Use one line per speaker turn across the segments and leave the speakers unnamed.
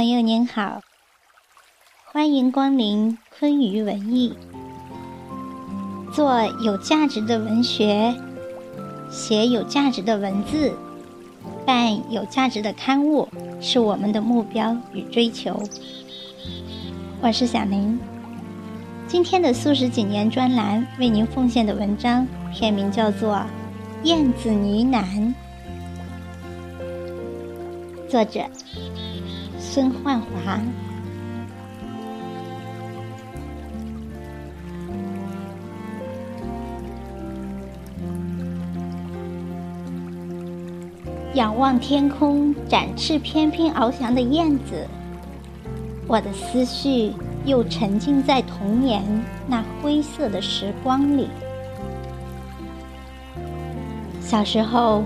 朋友您好，欢迎光临昆鱼文艺。做有价值的文学，写有价值的文字，办有价值的刊物，是我们的目标与追求。我是小林，今天的素食几年专栏为您奉献的文章，片名叫做《燕子呢喃》，作者孙焕华。仰望天空，展翅翩翩翱翔的燕子，我的思绪又沉浸在童年那灰色的时光里。小时候，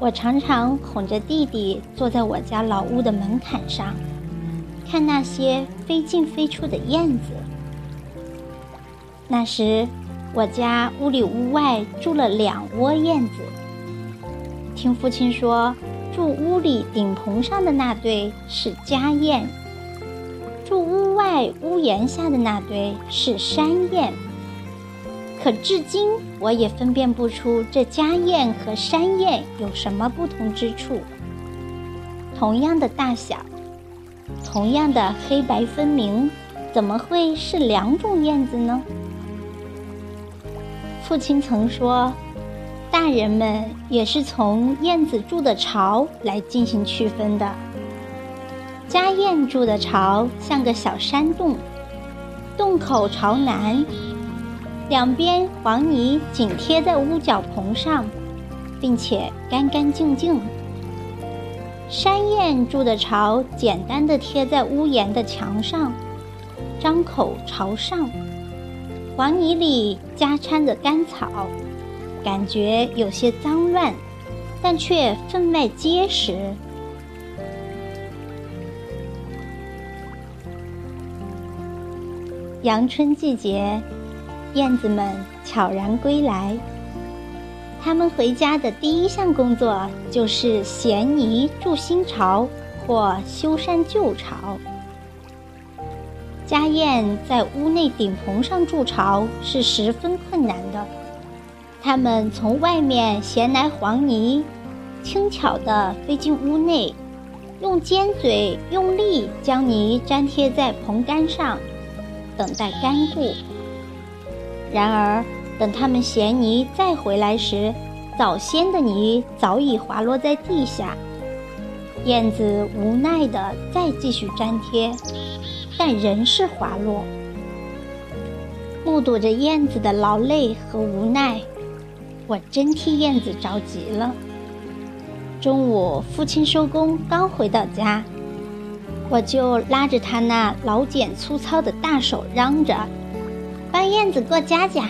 我常常哄着弟弟坐在我家老屋的门槛上，看那些飞进飞出的燕子。那时，我家屋里屋外住了两窝燕子。听父亲说，住屋里顶棚上的那对是家燕，住屋外屋檐下的那对是山燕。可至今我也分辨不出这家燕和山燕有什么不同之处。同样的大小，同样的黑白分明，怎么会是两种燕子呢？父亲曾说。大人们也是从燕子住的巢来进行区分的。家燕住的巢像个小山洞，洞口朝南，两边黄泥紧贴在屋角棚上，并且干干净净。山燕筑的巢简单的贴在屋檐的墙上，张口朝上，黄泥里夹掺着干草。感觉有些脏乱，但却分外结实。阳春季节，燕子们悄然归来。它们回家的第一项工作就是衔泥筑新巢或修缮旧巢。家燕在屋内顶棚上筑巢是十分困难的。它们从外面衔来黄泥，轻巧地飞进屋内，用尖嘴用力将泥粘贴在棚杆上，等待干固。然而，等他们衔泥再回来时，早先的泥早已滑落在地下。燕子无奈地再继续粘贴，但仍是滑落。目睹着燕子的劳累和无奈。我真替燕子着急了。中午，父亲收工刚回到家，我就拉着他那老茧粗糙的大手，嚷着：“燕子过家家。”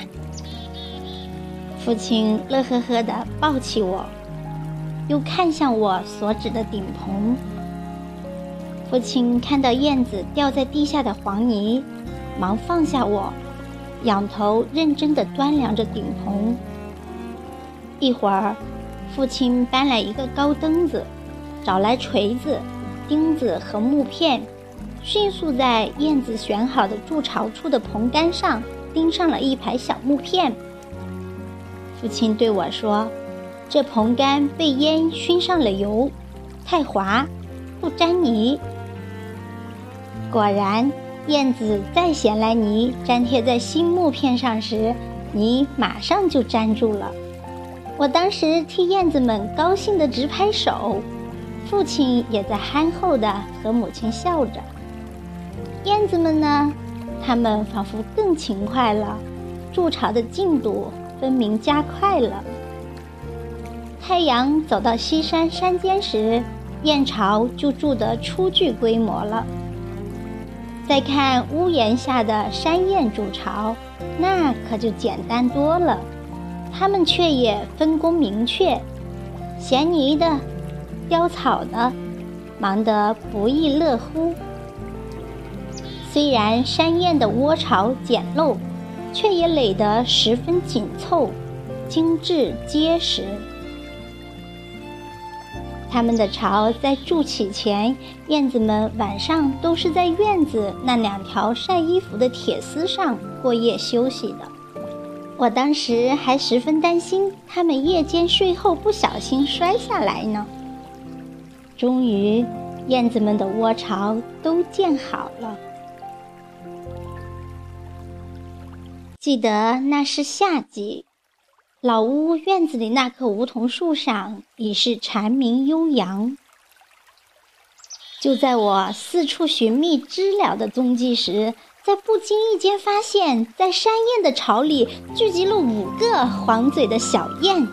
父亲乐呵呵地抱起我，又看向我所指的顶棚。父亲看到燕子掉在地下的黄泥，忙放下我，仰头认真地端量着顶棚。一会儿，父亲搬来一个高凳子，找来锤子、钉子和木片，迅速在燕子选好的筑巢处的棚杆上钉上了一排小木片。父亲对我说：“这棚杆被烟熏上了油，太滑，不粘泥。”果然，燕子再衔来泥粘贴在新木片上时，泥马上就粘住了。我当时替燕子们高兴得直拍手，父亲也在憨厚地和母亲笑着。燕子们呢？它们仿佛更勤快了，筑巢的进度分明加快了。太阳走到西山山间时，燕巢就筑得初具规模了。再看屋檐下的山燕筑巢，那可就简单多了。他们却也分工明确，衔泥的、雕草的，忙得不亦乐乎。虽然山燕的窝巢简陋，却也垒得十分紧凑、精致结实。他们的巢在筑起前，燕子们晚上都是在院子那两条晒衣服的铁丝上过夜休息的。我当时还十分担心它们夜间睡后不小心摔下来呢。终于，燕子们的窝巢都建好了。记得那是夏季。老屋院子里那棵梧桐树上已是蝉鸣悠扬。就在我四处寻觅知了的踪迹时，在不经意间发现，在山燕的巢里聚集了五个黄嘴的小燕。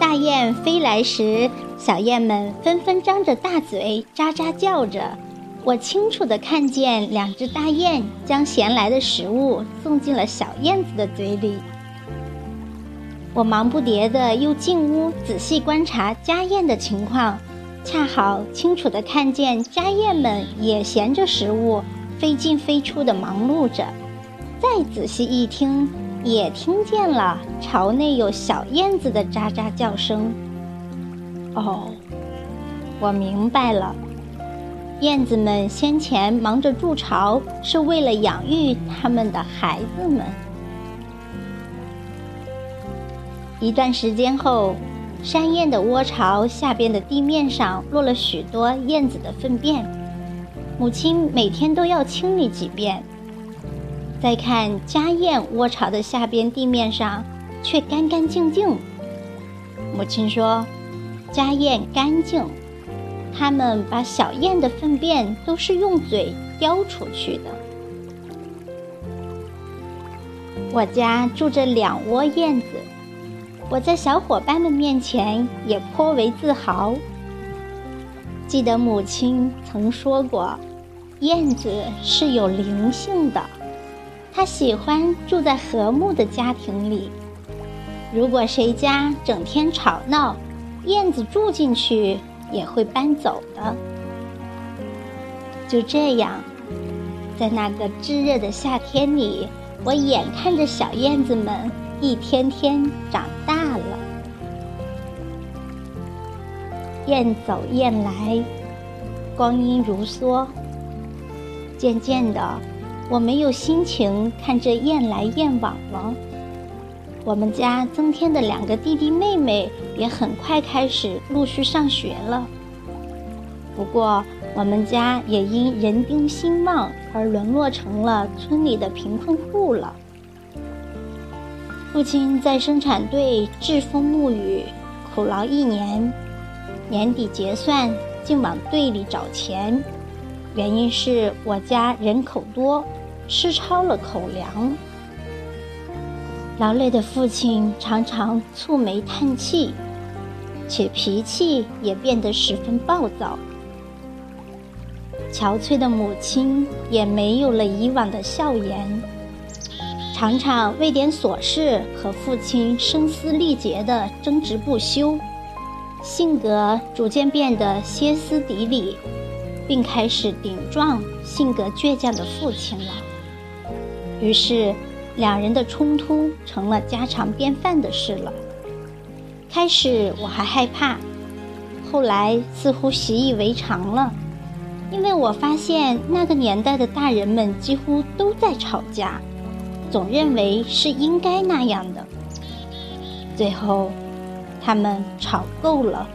大雁飞来时，小燕们纷纷张着大嘴，喳喳叫着。我清楚地看见两只大雁将衔来的食物送进了小燕子的嘴里。我忙不迭地又进屋仔细观察家燕的情况，恰好清楚地看见家燕们也衔着食物飞进飞出的忙碌着。再仔细一听，也听见了巢内有小燕子的喳喳叫声。哦，我明白了，燕子们先前忙着筑巢，是为了养育它们的孩子们。一段时间后，山燕的窝巢下边的地面上落了许多燕子的粪便，母亲每天都要清理几遍。再看家燕窝巢的下边地面上，却干干净净。母亲说：“家燕干净，他们把小燕的粪便都是用嘴叼出去的。”我家住着两窝燕子。我在小伙伴们面前也颇为自豪。记得母亲曾说过，燕子是有灵性的，它喜欢住在和睦的家庭里。如果谁家整天吵闹，燕子住进去也会搬走的。就这样，在那个炙热的夏天里，我眼看着小燕子们。一天天长大了，燕走燕来，光阴如梭。渐渐的，我没有心情看这雁来雁往了。我们家增添的两个弟弟妹妹也很快开始陆续上学了。不过，我们家也因人丁兴旺而沦落成了村里的贫困户了。父亲在生产队栉风沐雨，苦劳一年，年底结算竟往队里找钱，原因是我家人口多，吃超了口粮。劳累的父亲常常蹙眉叹气，且脾气也变得十分暴躁。憔悴的母亲也没有了以往的笑颜。常常为点琐事和父亲声嘶力竭地争执不休，性格逐渐变得歇斯底里，并开始顶撞性格倔强的父亲了。于是，两人的冲突成了家常便饭的事了。开始我还害怕，后来似乎习以为常了，因为我发现那个年代的大人们几乎都在吵架。总认为是应该那样的。最后，他们吵够了，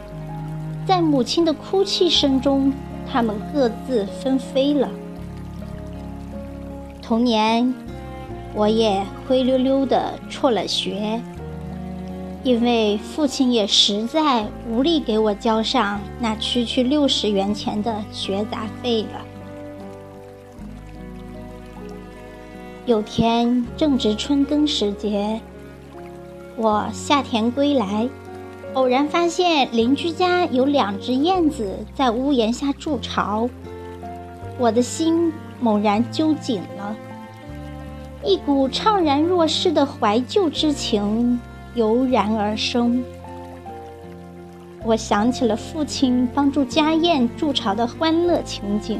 在母亲的哭泣声中，他们各自纷飞了。童年，我也灰溜溜的辍了学，因为父亲也实在无力给我交上那区区六十元钱的学杂费了。有天正值春耕时节，我下田归来，偶然发现邻居家有两只燕子在屋檐下筑巢，我的心猛然揪紧了，一股怅然若失的怀旧之情油然而生。我想起了父亲帮助家燕筑巢的欢乐情景，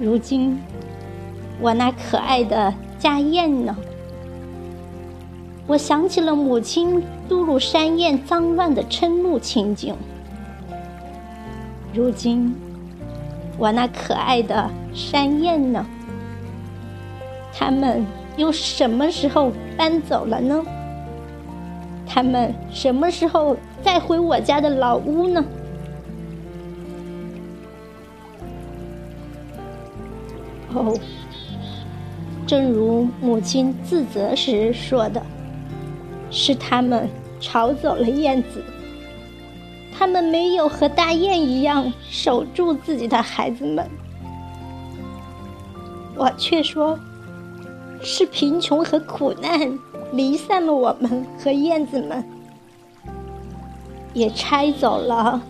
如今。我那可爱的家燕呢？我想起了母亲嘟噜山燕脏乱的嗔怒情景。如今，我那可爱的山燕呢？他们又什么时候搬走了呢？他们什么时候再回我家的老屋呢？哦，正如母亲自责时说的。是他们吵走了燕子，他们没有和大雁一样守住自己的孩子们。我却说，是贫穷和苦难离散了我们和燕子们，也拆走了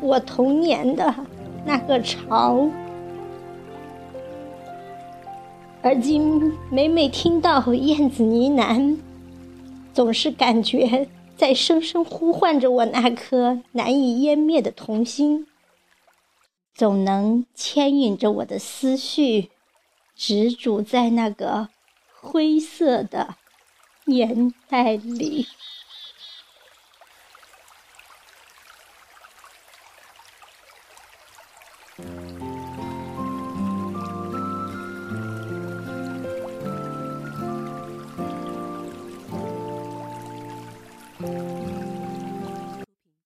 我童年的那个巢。而今每每听到燕子呢喃。总是感觉在声声呼唤着我那颗难以湮灭的童心，总能牵引着我的思绪，执着在那个灰色的年代里。